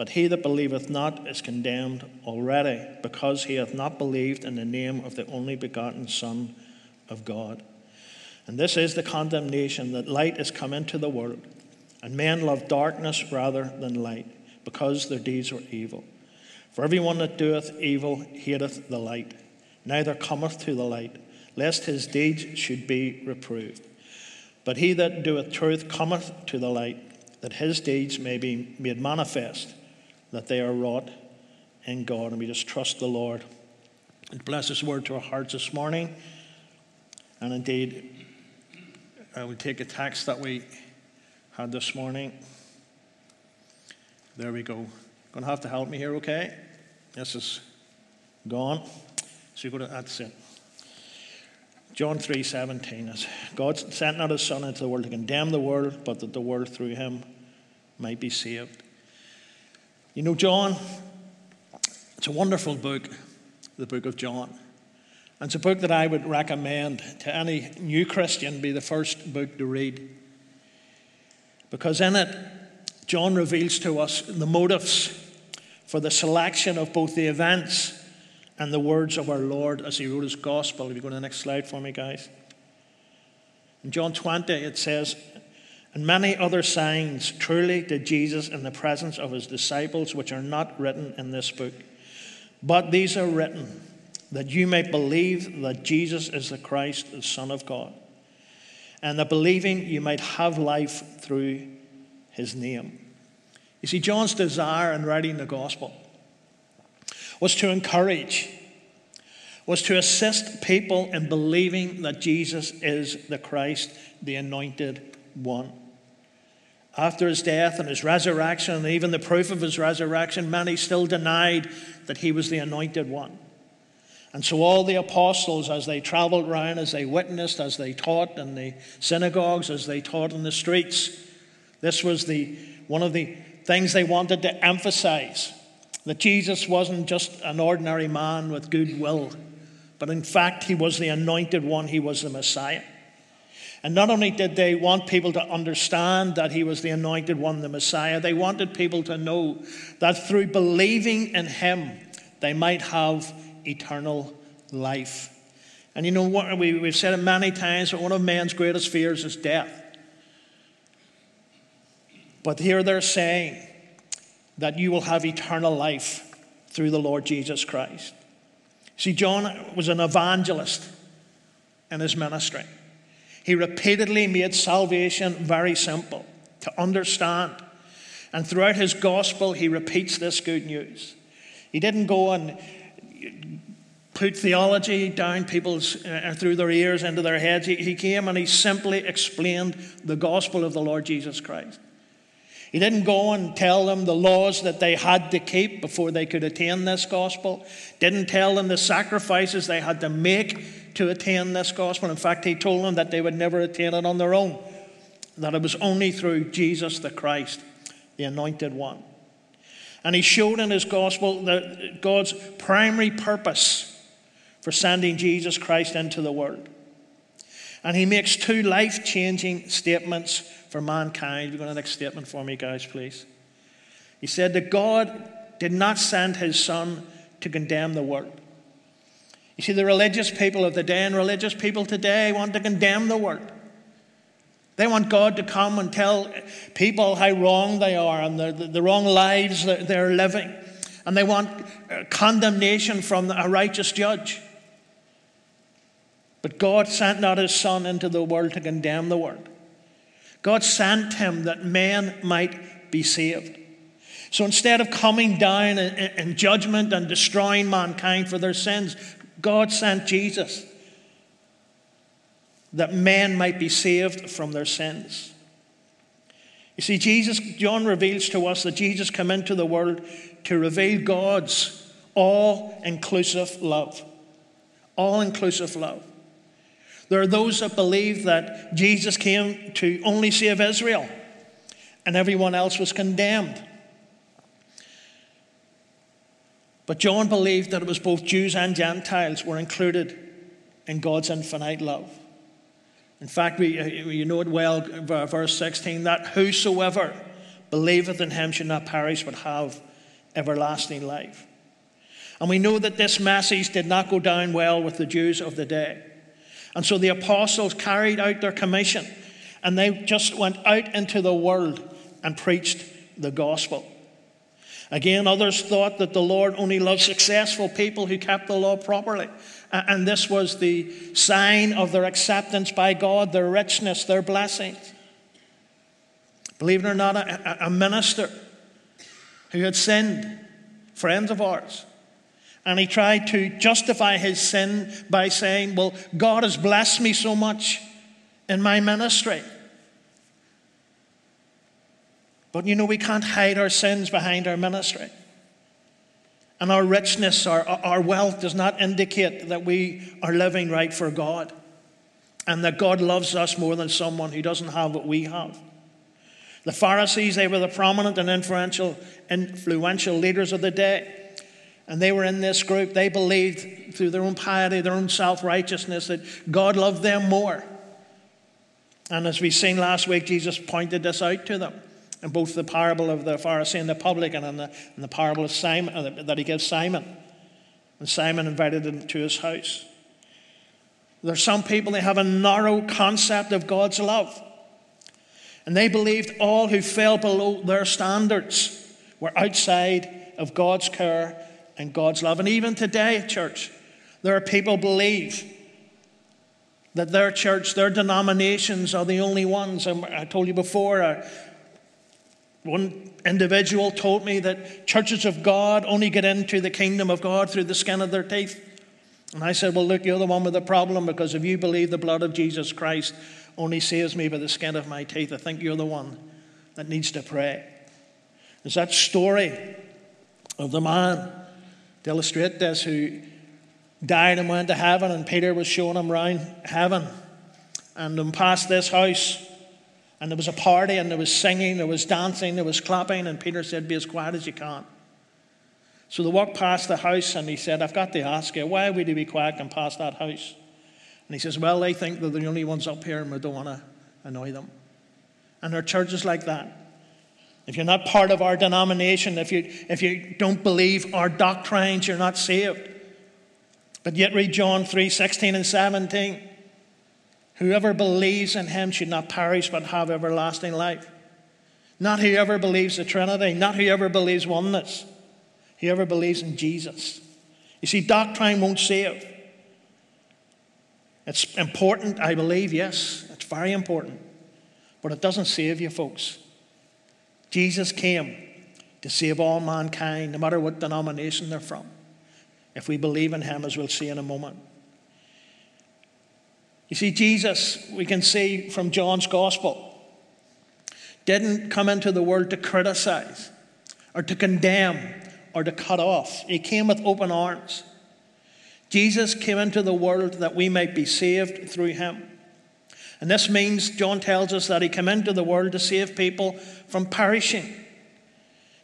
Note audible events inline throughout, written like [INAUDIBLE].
But he that believeth not is condemned already, because he hath not believed in the name of the only begotten Son of God. And this is the condemnation that light is come into the world, and men love darkness rather than light, because their deeds were evil. For everyone that doeth evil hateth the light, neither cometh to the light, lest his deeds should be reproved. But he that doeth truth cometh to the light, that his deeds may be made manifest that they are wrought in God. And we just trust the Lord. And bless His word to our hearts this morning. And indeed, uh, I will take a text that we had this morning. There we go. Going to have to help me here, okay? This is gone. So you go to that's it. John 3 17 is God sent not his son into the world to condemn the world, but that the world through him might be saved. You know, John, it's a wonderful book, the book of John. And it's a book that I would recommend to any new Christian be the first book to read. Because in it, John reveals to us the motives for the selection of both the events and the words of our Lord as he wrote his gospel. If you go to the next slide for me, guys. In John 20, it says, and many other signs truly did Jesus in the presence of his disciples, which are not written in this book. But these are written that you may believe that Jesus is the Christ, the Son of God, and that believing you might have life through his name. You see, John's desire in writing the gospel was to encourage, was to assist people in believing that Jesus is the Christ, the anointed one. After his death and his resurrection, and even the proof of his resurrection, many still denied that he was the anointed one. And so, all the apostles, as they traveled around, as they witnessed, as they taught in the synagogues, as they taught in the streets, this was the, one of the things they wanted to emphasize that Jesus wasn't just an ordinary man with good will, but in fact, he was the anointed one, he was the Messiah. And not only did they want people to understand that he was the anointed one, the Messiah, they wanted people to know that through believing in him, they might have eternal life. And you know what? We, we've said it many times, but one of man's greatest fears is death. But here they're saying that you will have eternal life through the Lord Jesus Christ. See, John was an evangelist in his ministry. He repeatedly made salvation very simple to understand. And throughout his gospel, he repeats this good news. He didn't go and put theology down people's uh, through their ears into their heads. He, he came and he simply explained the gospel of the Lord Jesus Christ. He didn't go and tell them the laws that they had to keep before they could attain this gospel. Didn't tell them the sacrifices they had to make to attain this gospel. In fact, he told them that they would never attain it on their own, that it was only through Jesus the Christ, the anointed one. And he showed in his gospel that God's primary purpose for sending Jesus Christ into the world. And he makes two life changing statements for mankind. We've got the next statement for me, guys, please. He said that God did not send his son to condemn the world. You see, the religious people of the day and religious people today want to condemn the world. They want God to come and tell people how wrong they are and the, the, the wrong lives that they're living. And they want uh, condemnation from a righteous judge. But God sent not his Son into the world to condemn the world. God sent him that men might be saved. So instead of coming down in judgment and destroying mankind for their sins, God sent Jesus that men might be saved from their sins. You see, Jesus, John reveals to us that Jesus came into the world to reveal God's all inclusive love. All inclusive love. There are those that believe that Jesus came to only save Israel and everyone else was condemned. But John believed that it was both Jews and Gentiles were included in God's infinite love. In fact, we, uh, you know it well, verse 16, that whosoever believeth in him should not perish but have everlasting life. And we know that this message did not go down well with the Jews of the day. And so the apostles carried out their commission and they just went out into the world and preached the gospel. Again, others thought that the Lord only loved successful people who kept the law properly. And this was the sign of their acceptance by God, their richness, their blessings. Believe it or not, a, a minister who had sinned, friends of ours, and he tried to justify his sin by saying, Well, God has blessed me so much in my ministry. But you know, we can't hide our sins behind our ministry. And our richness, our, our wealth does not indicate that we are living right for God and that God loves us more than someone who doesn't have what we have. The Pharisees, they were the prominent and influential, influential leaders of the day. And they were in this group. They believed through their own piety, their own self righteousness, that God loved them more. And as we seen last week, Jesus pointed this out to them in both the parable of the Pharisee and the publican and the, the parable of Simon uh, that he gives Simon. And Simon invited him to his house. There's some people, they have a narrow concept of God's love. And they believed all who fell below their standards were outside of God's care and God's love. And even today, church, there are people believe that their church, their denominations are the only ones. I told you before, uh, one individual told me that churches of God only get into the kingdom of God through the skin of their teeth. And I said, Well, look, you're the one with the problem because if you believe the blood of Jesus Christ only saves me by the skin of my teeth, I think you're the one that needs to pray. There's that story of the man to illustrate this who died and went to heaven, and Peter was showing him around heaven and then past this house. And there was a party, and there was singing, there was dancing, there was clapping, and Peter said, Be as quiet as you can. So they walked past the house, and he said, I've got to ask you, why would you be quiet and pass that house? And he says, Well, they think they're the only ones up here, and we don't want to annoy them. And there are churches like that. If you're not part of our denomination, if you, if you don't believe our doctrines, you're not saved. But yet read John 3 16 and 17. Whoever believes in him should not perish but have everlasting life. Not whoever believes the Trinity, not whoever believes oneness, whoever believes in Jesus. You see, doctrine won't save. It's important, I believe, yes, it's very important, but it doesn't save you, folks. Jesus came to save all mankind, no matter what denomination they're from, if we believe in him, as we'll see in a moment. You see, Jesus, we can see from John's Gospel, didn't come into the world to criticize or to condemn or to cut off. He came with open arms. Jesus came into the world that we might be saved through him. And this means, John tells us, that he came into the world to save people from perishing.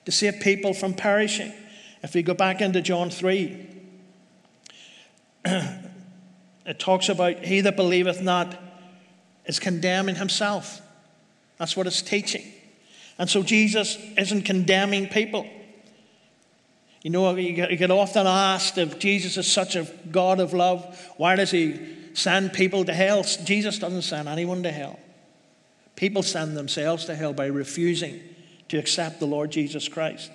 To save people from perishing. If we go back into John 3, [CLEARS THROAT] it talks about he that believeth not is condemning himself. That's what it's teaching. And so Jesus isn't condemning people. You know, you get often asked if Jesus is such a God of love, why does he send people to hell? Jesus doesn't send anyone to hell. People send themselves to hell by refusing to accept the Lord Jesus Christ.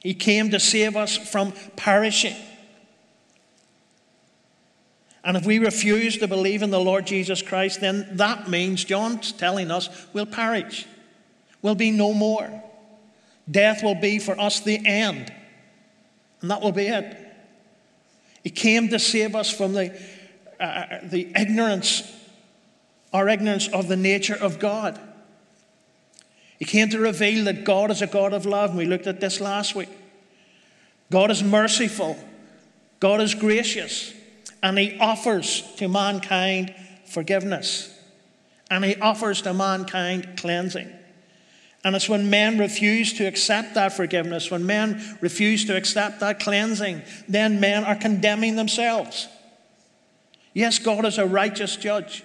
He came to save us from perishing. And if we refuse to believe in the Lord Jesus Christ, then that means John's telling us we'll perish. We'll be no more. Death will be for us the end. And that will be it. He came to save us from the, uh, uh the ignorance, our ignorance of the nature of God. He came to reveal that God is a God of love, and we looked at this last week. God is merciful, God is gracious, and He offers to mankind forgiveness, and He offers to mankind cleansing. And it's when men refuse to accept that forgiveness, when men refuse to accept that cleansing, then men are condemning themselves. Yes, God is a righteous judge,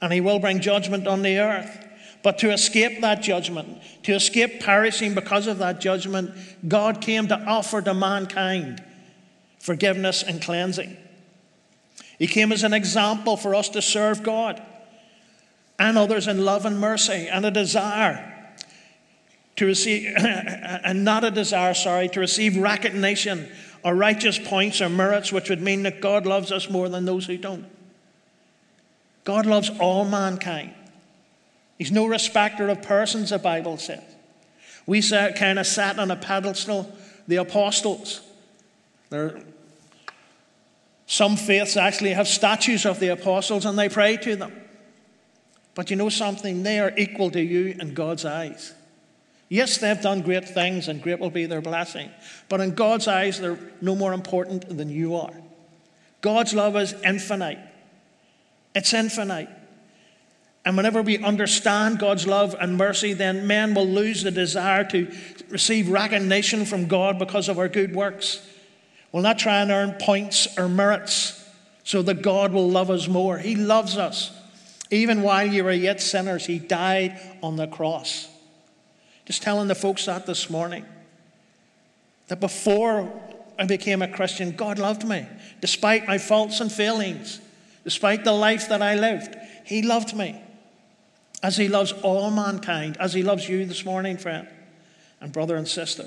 and He will bring judgment on the earth. But to escape that judgment, to escape perishing because of that judgment, God came to offer to mankind forgiveness and cleansing. He came as an example for us to serve God and others in love and mercy and a desire to receive, [COUGHS] and not a desire, sorry, to receive recognition or righteous points or merits, which would mean that God loves us more than those who don't. God loves all mankind. He's no respecter of persons, the Bible says. We kind of sat on a pedestal, the apostles. There, some faiths actually have statues of the apostles and they pray to them. But you know something? They are equal to you in God's eyes. Yes, they've done great things and great will be their blessing. But in God's eyes, they're no more important than you are. God's love is infinite. It's infinite. And whenever we understand God's love and mercy, then men will lose the desire to receive recognition from God because of our good works. We'll not try and earn points or merits so that God will love us more. He loves us. Even while you were yet sinners, He died on the cross. Just telling the folks that this morning. That before I became a Christian, God loved me. Despite my faults and failings, despite the life that I lived, He loved me. As He loves all mankind, as He loves you this morning, friend, and brother and sister.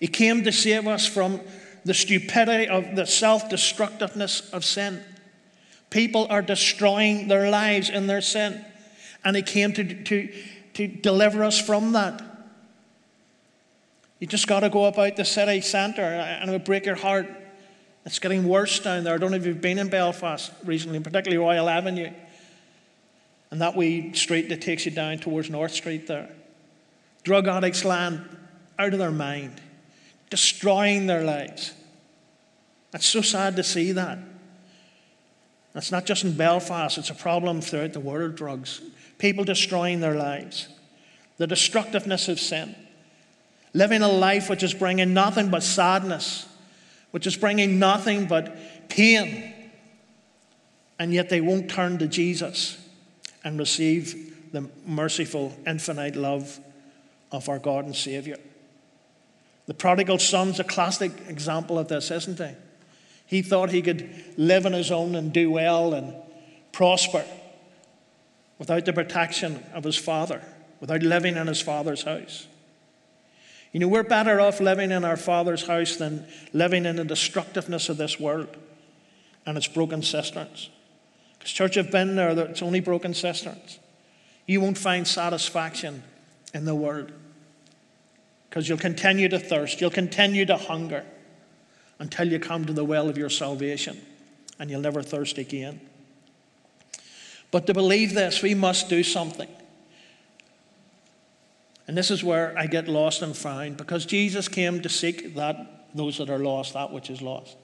He came to save us from the stupidity of the self destructiveness of sin. People are destroying their lives in their sin. And He came to, to, to deliver us from that. You just got to go about the city centre and it would break your heart. It's getting worse down there. I don't know if you've been in Belfast recently, particularly Royal Avenue. And that wee street that takes you down towards North Street there. Drug addicts land out of their mind, destroying their lives. It's so sad to see that. It's not just in Belfast, it's a problem throughout the world, drugs. People destroying their lives. The destructiveness of sin. Living a life which is bringing nothing but sadness, which is bringing nothing but pain. And yet they won't turn to Jesus and receive the merciful, infinite love of our God and Savior. The prodigal son's a classic example of this, isn't he? He thought he could live on his own and do well and prosper without the protection of his father, without living in his father's house. You know, we're better off living in our father's house than living in the destructiveness of this world and its broken cisterns. Because, church, I've been there, it's only broken cisterns. You won't find satisfaction in the world because you'll continue to thirst, you'll continue to hunger until you come to the well of your salvation and you'll never thirst again. But to believe this, we must do something. And this is where I get lost and found because Jesus came to seek that those that are lost, that which is lost.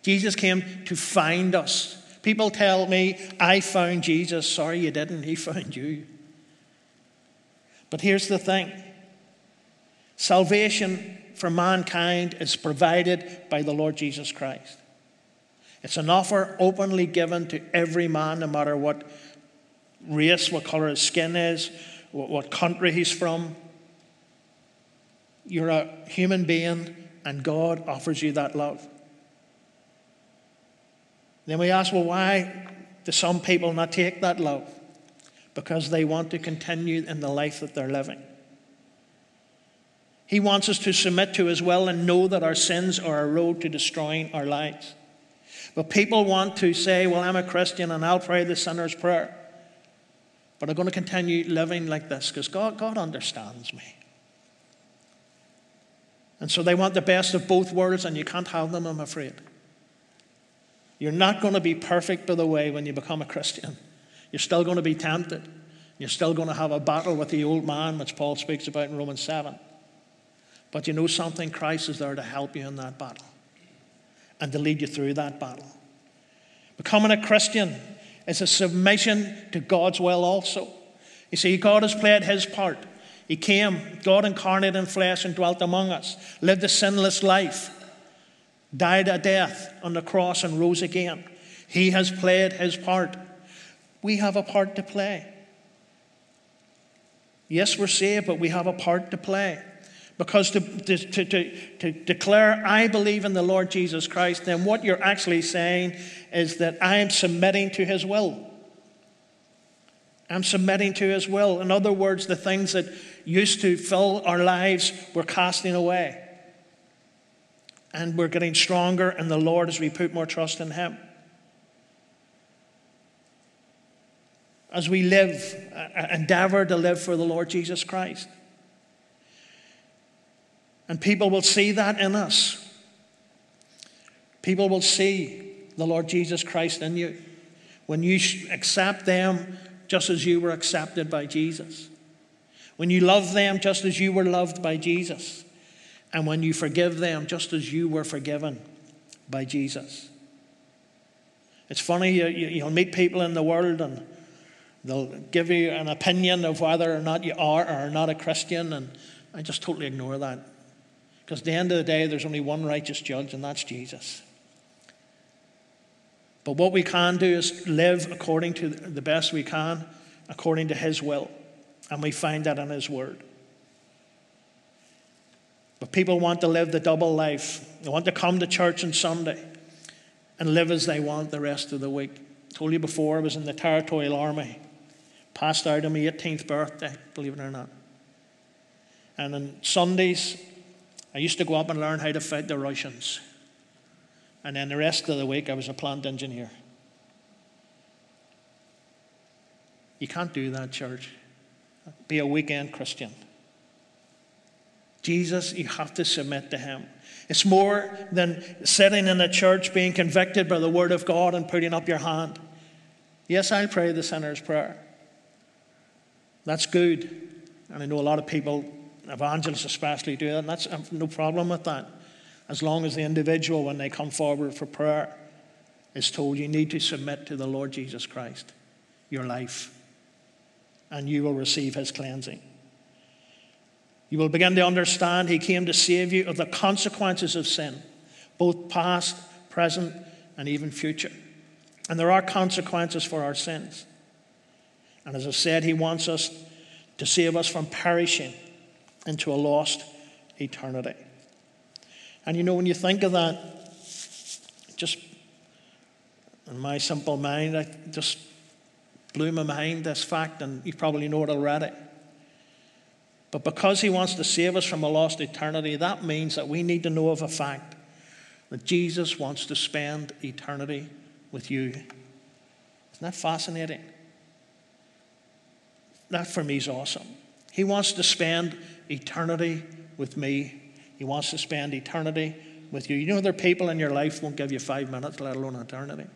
Jesus came to find us. People tell me, I found Jesus. Sorry, you didn't. He found you. But here's the thing salvation for mankind is provided by the Lord Jesus Christ. It's an offer openly given to every man, no matter what race, what color his skin is, what country he's from. You're a human being, and God offers you that love. Then we ask, well, why do some people not take that love? Because they want to continue in the life that they're living. He wants us to submit to as well and know that our sins are a road to destroying our lives. But people want to say, Well, I'm a Christian and I'll pray the sinner's prayer. But I'm going to continue living like this because God, God understands me. And so they want the best of both worlds, and you can't have them, I'm afraid. You're not going to be perfect, by the way, when you become a Christian. You're still going to be tempted. You're still going to have a battle with the old man, which Paul speaks about in Romans 7. But you know something? Christ is there to help you in that battle and to lead you through that battle. Becoming a Christian is a submission to God's will also. You see, God has played his part. He came, God incarnate in flesh, and dwelt among us, lived a sinless life, died a death on the cross, and rose again. He has played his part. We have a part to play. Yes, we're saved, but we have a part to play. Because to, to, to, to, declare, I believe in the Lord Jesus Christ, then what you're actually saying is that I am submitting to his will. I'm submitting to his will. In other words, the things that used to fill our lives, we're casting away. And we're getting stronger in the Lord as we put more trust in him. As we live, uh, endeavor to live for the Lord Jesus Christ. And people will see that in us. People will see the Lord Jesus Christ in you. When you accept them just as you were accepted by Jesus. When you love them just as you were loved by Jesus. And when you forgive them just as you were forgiven by Jesus. It's funny, you, will meet people in the world and they'll give you an opinion of whether or not you are or are not a Christian, and I just totally ignore that. Because at the end of the day, there's only one righteous judge, and that's Jesus. But what we can do is live according to the best we can, according to His will. And we find that in His Word. But people want to live the double life. They want to come to church on Sunday and live as they want the rest of the week. I told you before, I was in the Territorial Army. Passed out on my 18th birthday, believe it or not. And on Sundays, I used to go up and learn how to fight the Russians. And then the rest of the week, I was a plant engineer. You can't do that, church. Be a weekend Christian. Jesus, you have to submit to Him. It's more than sitting in a church being convicted by the Word of God and putting up your hand. Yes, I'll pray the sinner's prayer. That's good. And I know a lot of people evangelists especially do that, and that's I've no problem with that. As long as the individual, when they come forward for prayer, is told you need to submit to the Lord Jesus Christ, your life, and you will receive his cleansing. You will begin to understand he came to save you of the consequences of sin, both past, present, and even future. And there are consequences for our sins. And as I said, he wants us to save us from perishing into a lost eternity. And you know, when you think of that, just in my simple mind, I just blew my mind this fact, and you probably know it already. But because he wants to save us from a lost eternity, that means that we need to know of a fact that Jesus wants to spend eternity with you. Isn't that fascinating? That for me is awesome. He wants to spend eternity with me. He wants to spend eternity with you. You know, there are people in your life won't give you five minutes, let alone eternity.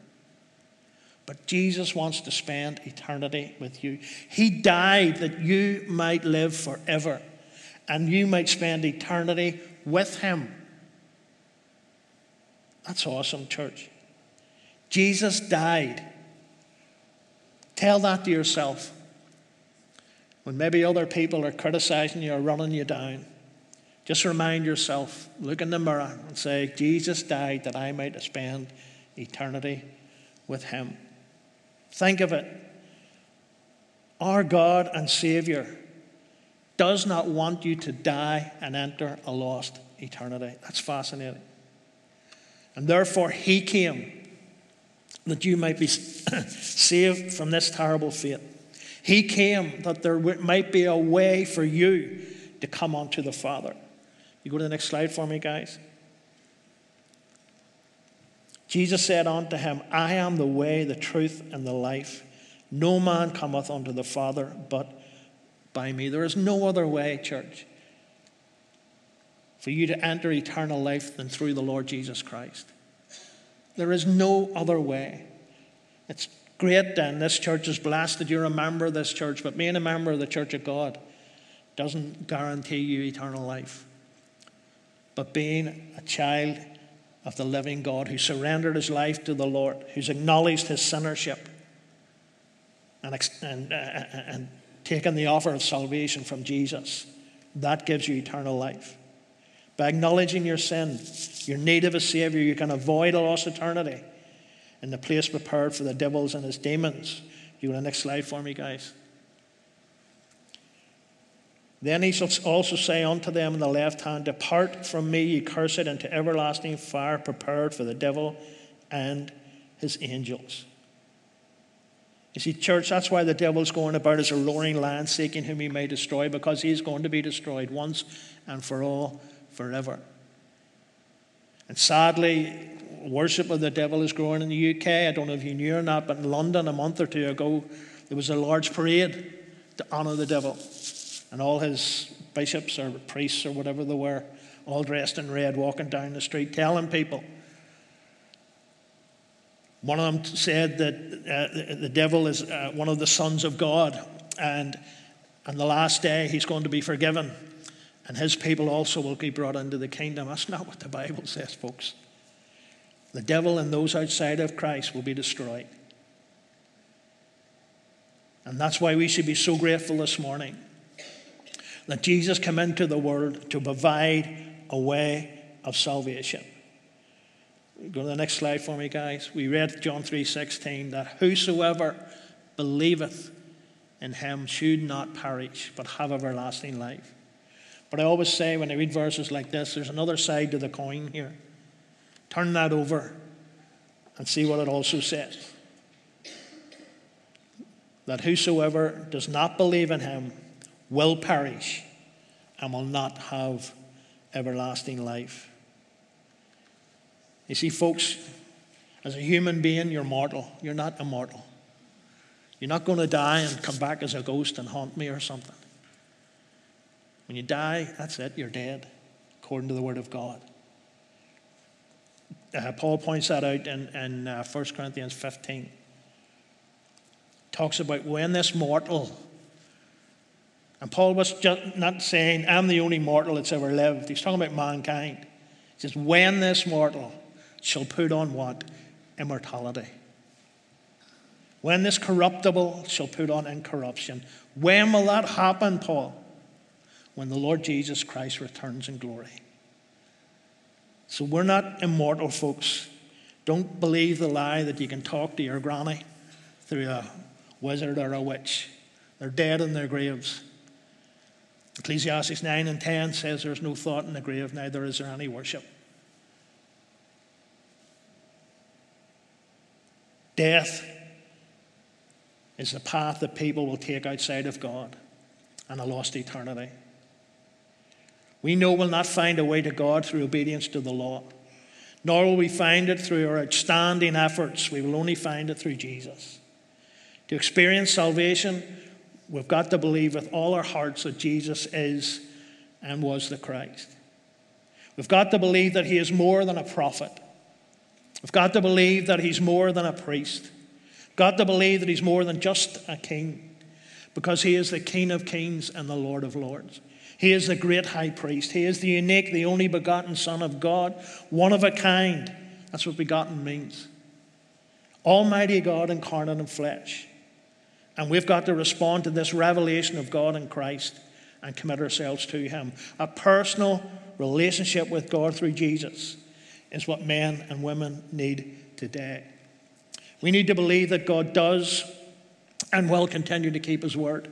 But Jesus wants to spend eternity with you. He died that you might live forever and you might spend eternity with Him. That's awesome, church. Jesus died. Tell that to yourself. When maybe other people are criticizing you or running you down, just remind yourself, look in the mirror and say, Jesus died that I might spend eternity with him. Think of it. Our God and Savior does not want you to die and enter a lost eternity. That's fascinating. And therefore, He came that you might be [COUGHS] saved from this terrible fate. He came that there might be a way for you to come unto the Father. You go to the next slide for me, guys. Jesus said unto him, I am the way, the truth, and the life. No man cometh unto the Father but by me. There is no other way, church, for you to enter eternal life than through the Lord Jesus Christ. There is no other way. It's great then. This church is blessed you're a member of this church, but being a member of the church of God doesn't guarantee you eternal life. but being a child of the living God who surrendered his life to the Lord, who's acknowledged his sinnership and, and, uh, and taken the offer of salvation from Jesus. That gives you eternal life. By acknowledging your sin, your need of a Savior, you can avoid a lost eternity in the place prepared for the devils and his demons. You to the next slide for me, guys. Then he shall also say unto them in the left hand, Depart from me, ye cursed, into everlasting fire prepared for the devil and his angels. You see, church, that's why the devil's going about as a roaring lion, seeking whom he may destroy, because he's going to be destroyed once and for all, forever. And sadly, worship of the devil is growing in the UK. I don't know if you knew or not, but in London a month or two ago, there was a large parade to honour the devil. And all his bishops or priests or whatever they were, all dressed in red, walking down the street, telling people. One of them said that uh, the devil is uh, one of the sons of God, and on the last day he's going to be forgiven, and his people also will be brought into the kingdom. That's not what the Bible says, folks. The devil and those outside of Christ will be destroyed. And that's why we should be so grateful this morning that Jesus came into the world to provide a way of salvation. Go to the next slide for me, guys. We read John 3:16 that whosoever believeth in him should not perish, but have everlasting life. But I always say when I read verses like this, there's another side to the coin here. Turn that over and see what it also says. That whosoever does not believe in him will perish and will not have everlasting life. You see, folks, as a human being, you're mortal. You're not immortal. You're not going to die and come back as a ghost and haunt me or something. When you die, that's it, you're dead, according to the Word of God. Uh, Paul points that out in, in uh, 1 Corinthians 15. Talks about when this mortal, and Paul was just not saying, I'm the only mortal that's ever lived. He's talking about mankind. He says, when this mortal shall put on what? Immortality. When this corruptible shall put on incorruption. When will that happen, Paul? When the Lord Jesus Christ returns in glory. So we're not immortal, folks. Don't believe the lie that you can talk to your granny through a wizard or a witch. They're dead in their graves. Ecclesiastes 9 and 10 says there's no thought in the grave, neither is there any worship. Death is the path that people will take outside of God and a lost eternity. We know we'll not find a way to God through obedience to the law, nor will we find it through our outstanding efforts. We will only find it through Jesus. To experience salvation, we've got to believe with all our hearts that Jesus is and was the Christ. We've got to believe that he is more than a prophet. We've got to believe that he's more than a priest. We've got to believe that he's more than just a king, because he is the King of kings and the Lord of lords. He is the great high priest. He is the unique, the only begotten Son of God, one of a kind. That's what begotten means. Almighty God incarnate in flesh. And we've got to respond to this revelation of God in Christ and commit ourselves to Him. A personal relationship with God through Jesus is what men and women need today. We need to believe that God does and will continue to keep His word.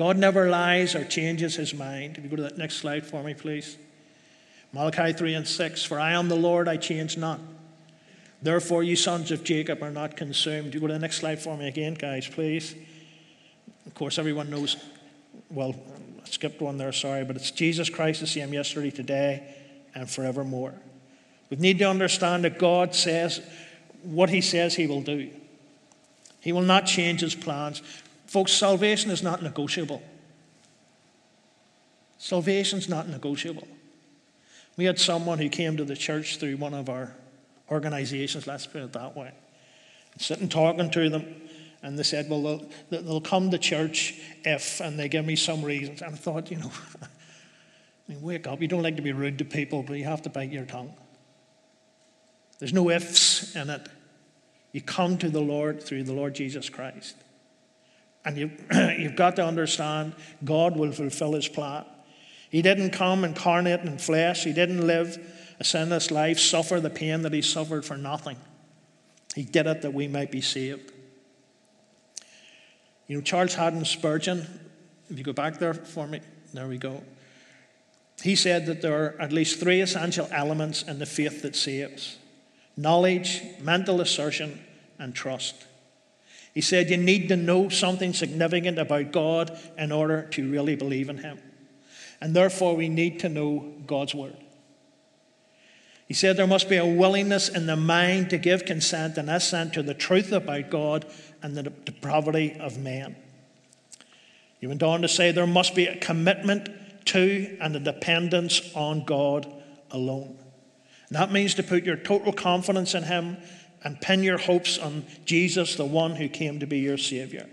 God never lies or changes His mind. If you go to that next slide for me, please. Malachi 3 and 6 For I am the Lord, I change not. Therefore, you sons of Jacob are not consumed. You go to the next slide for me again, guys, please. Of course, everyone knows, well, I skipped one there, sorry, but it's Jesus Christ the same yesterday, today, and forevermore. We need to understand that God says what He says He will do. He will not change His plans. Folks, salvation is not negotiable. Salvation is not negotiable. We had someone who came to the church through one of our organizations, let's put it that way, sitting talking to them, and they said, Well, they'll, they'll come to church if, and they give me some reasons. And I thought, you know, [LAUGHS] I mean, wake up. You don't like to be rude to people, but you have to bite your tongue. There's no ifs in it. You come to the Lord through the Lord Jesus Christ. And you, [CLEARS THROAT] you've got to understand God will fulfill his plan. He didn't come incarnate in flesh, he didn't live a sinless life, suffer the pain that he suffered for nothing. He did it that we might be saved. You know, Charles Haddon Spurgeon, if you go back there for me, there we go. He said that there are at least three essential elements in the faith that saves knowledge, mental assertion, and trust. He said you need to know something significant about God in order to really believe in Him. And therefore, we need to know God's Word. He said there must be a willingness in the mind to give consent and assent to the truth about God and the depravity of man. He went on to say there must be a commitment to and a dependence on God alone. And that means to put your total confidence in Him and pin your hopes on Jesus, the one who came to be your Savior.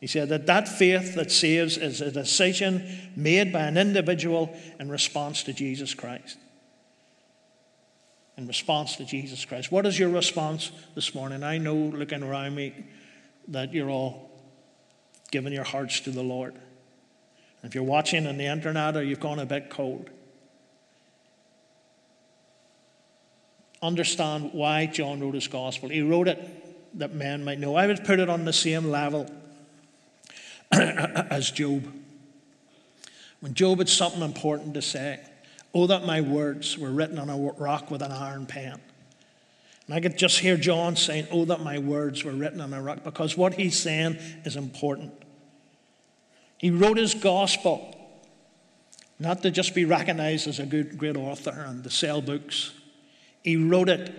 He said that that faith that saves is a decision made by an individual in response to Jesus Christ. In response to Jesus Christ. What is your response this morning? I know looking around me that you're all giving your hearts to the Lord. If you're watching on the internet or you've gone a bit cold, understand why John wrote his gospel. He wrote it that men might know. I would put it on the same level [COUGHS] as Job. When Job had something important to say, oh, that my words were written on a rock with an iron pen. And I could just hear John saying, oh, that my words were written on a rock, because what he's saying is important. He wrote his gospel not to just be recognized as a good, great author and to sell books he wrote it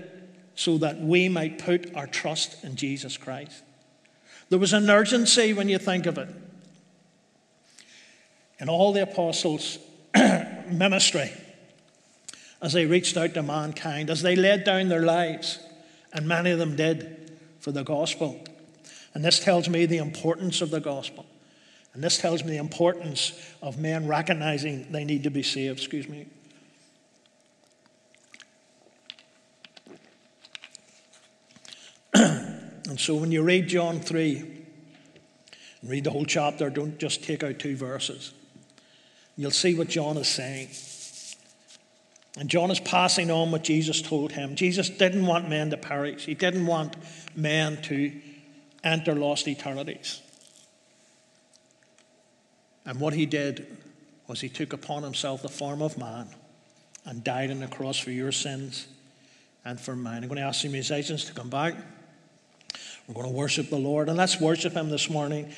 so that we might put our trust in Jesus Christ. There was an urgency when you think of it. In all the apostles' [CLEARS THROAT] ministry, as they reached out to mankind, as they laid down their lives, and many of them did for the gospel. And this tells me the importance of the gospel. And this tells me the importance of men recognizing they need to be saved. Excuse me. [CLEARS THROAT] And so when you read John 3, read the whole chapter, don't just take out two verses. You'll see what John is saying. And John is passing on what Jesus told him. Jesus didn't want men to perish, he didn't want men to enter lost eternities. And what he did was he took upon himself the form of man and died on the cross for your sins and for mine. I'm going to ask the musicians to come back. We're going to worship the Lord, and let's worship Him this morning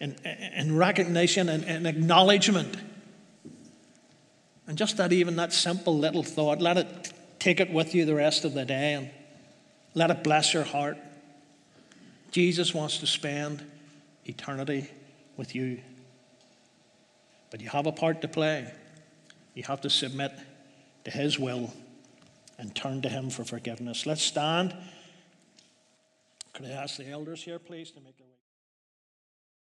in, in recognition and, and acknowledgement. And just that, even that simple little thought, let it take it with you the rest of the day and let it bless your heart. Jesus wants to spend eternity with you. But you have a part to play. You have to submit to His will and turn to Him for forgiveness. Let's stand. Could I ask the elders here, please, to make way?